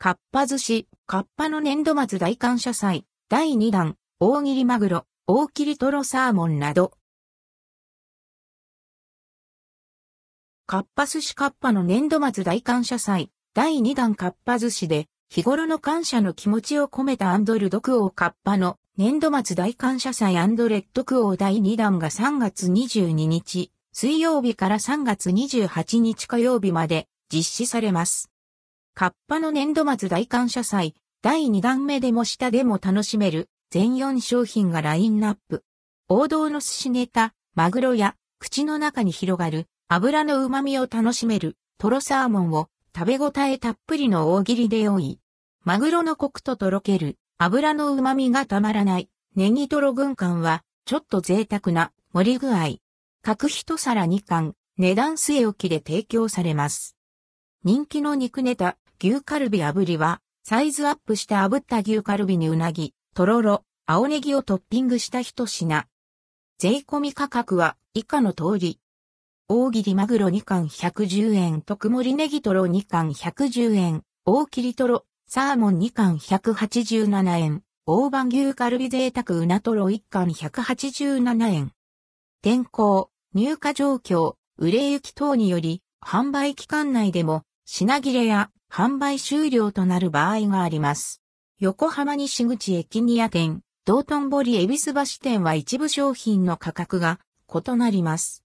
かっぱ寿司、かっぱの年度末大感謝祭、第2弾、大切りマグロ、大切りトロサーモンなど。かっぱ寿司かっぱの年度末大感謝祭、第2弾かっぱ寿司で、日頃の感謝の気持ちを込めたアンドルドクオーカッパの年度末大感謝祭アンドレッドクオー第2弾が3月22日、水曜日から3月28日火曜日まで実施されます。カッパの年度末大感謝祭、第2弾目でも下でも楽しめる。全4商品がラインナップ。王道の寿司ネタ、マグロや口の中に広がる。油の旨味を楽しめる。トロサーモンを。食べ応えたっぷりの大切りで用意。マグロのコクととろける。油の旨味がたまらない。ネギトロ軍艦は。ちょっと贅沢な。盛り具合。各一皿2貫、値段据え置きで提供されます。人気の肉ネタ、牛カルビ炙りは、サイズアップして炙った牛カルビにうなぎ、とろろ、青ネギをトッピングした一品。税込み価格は以下の通り。大切りマグロ2貫110円、特盛りネギトロ2貫110円、大切りトロ、サーモン2貫187円、大判牛カルビ贅沢うなトロ1貫187円。天候、入荷状況、売れ行き等により、販売期間内でも品切れや販売終了となる場合があります。横浜西口駅ニア店、道頓堀恵比寿橋店は一部商品の価格が異なります。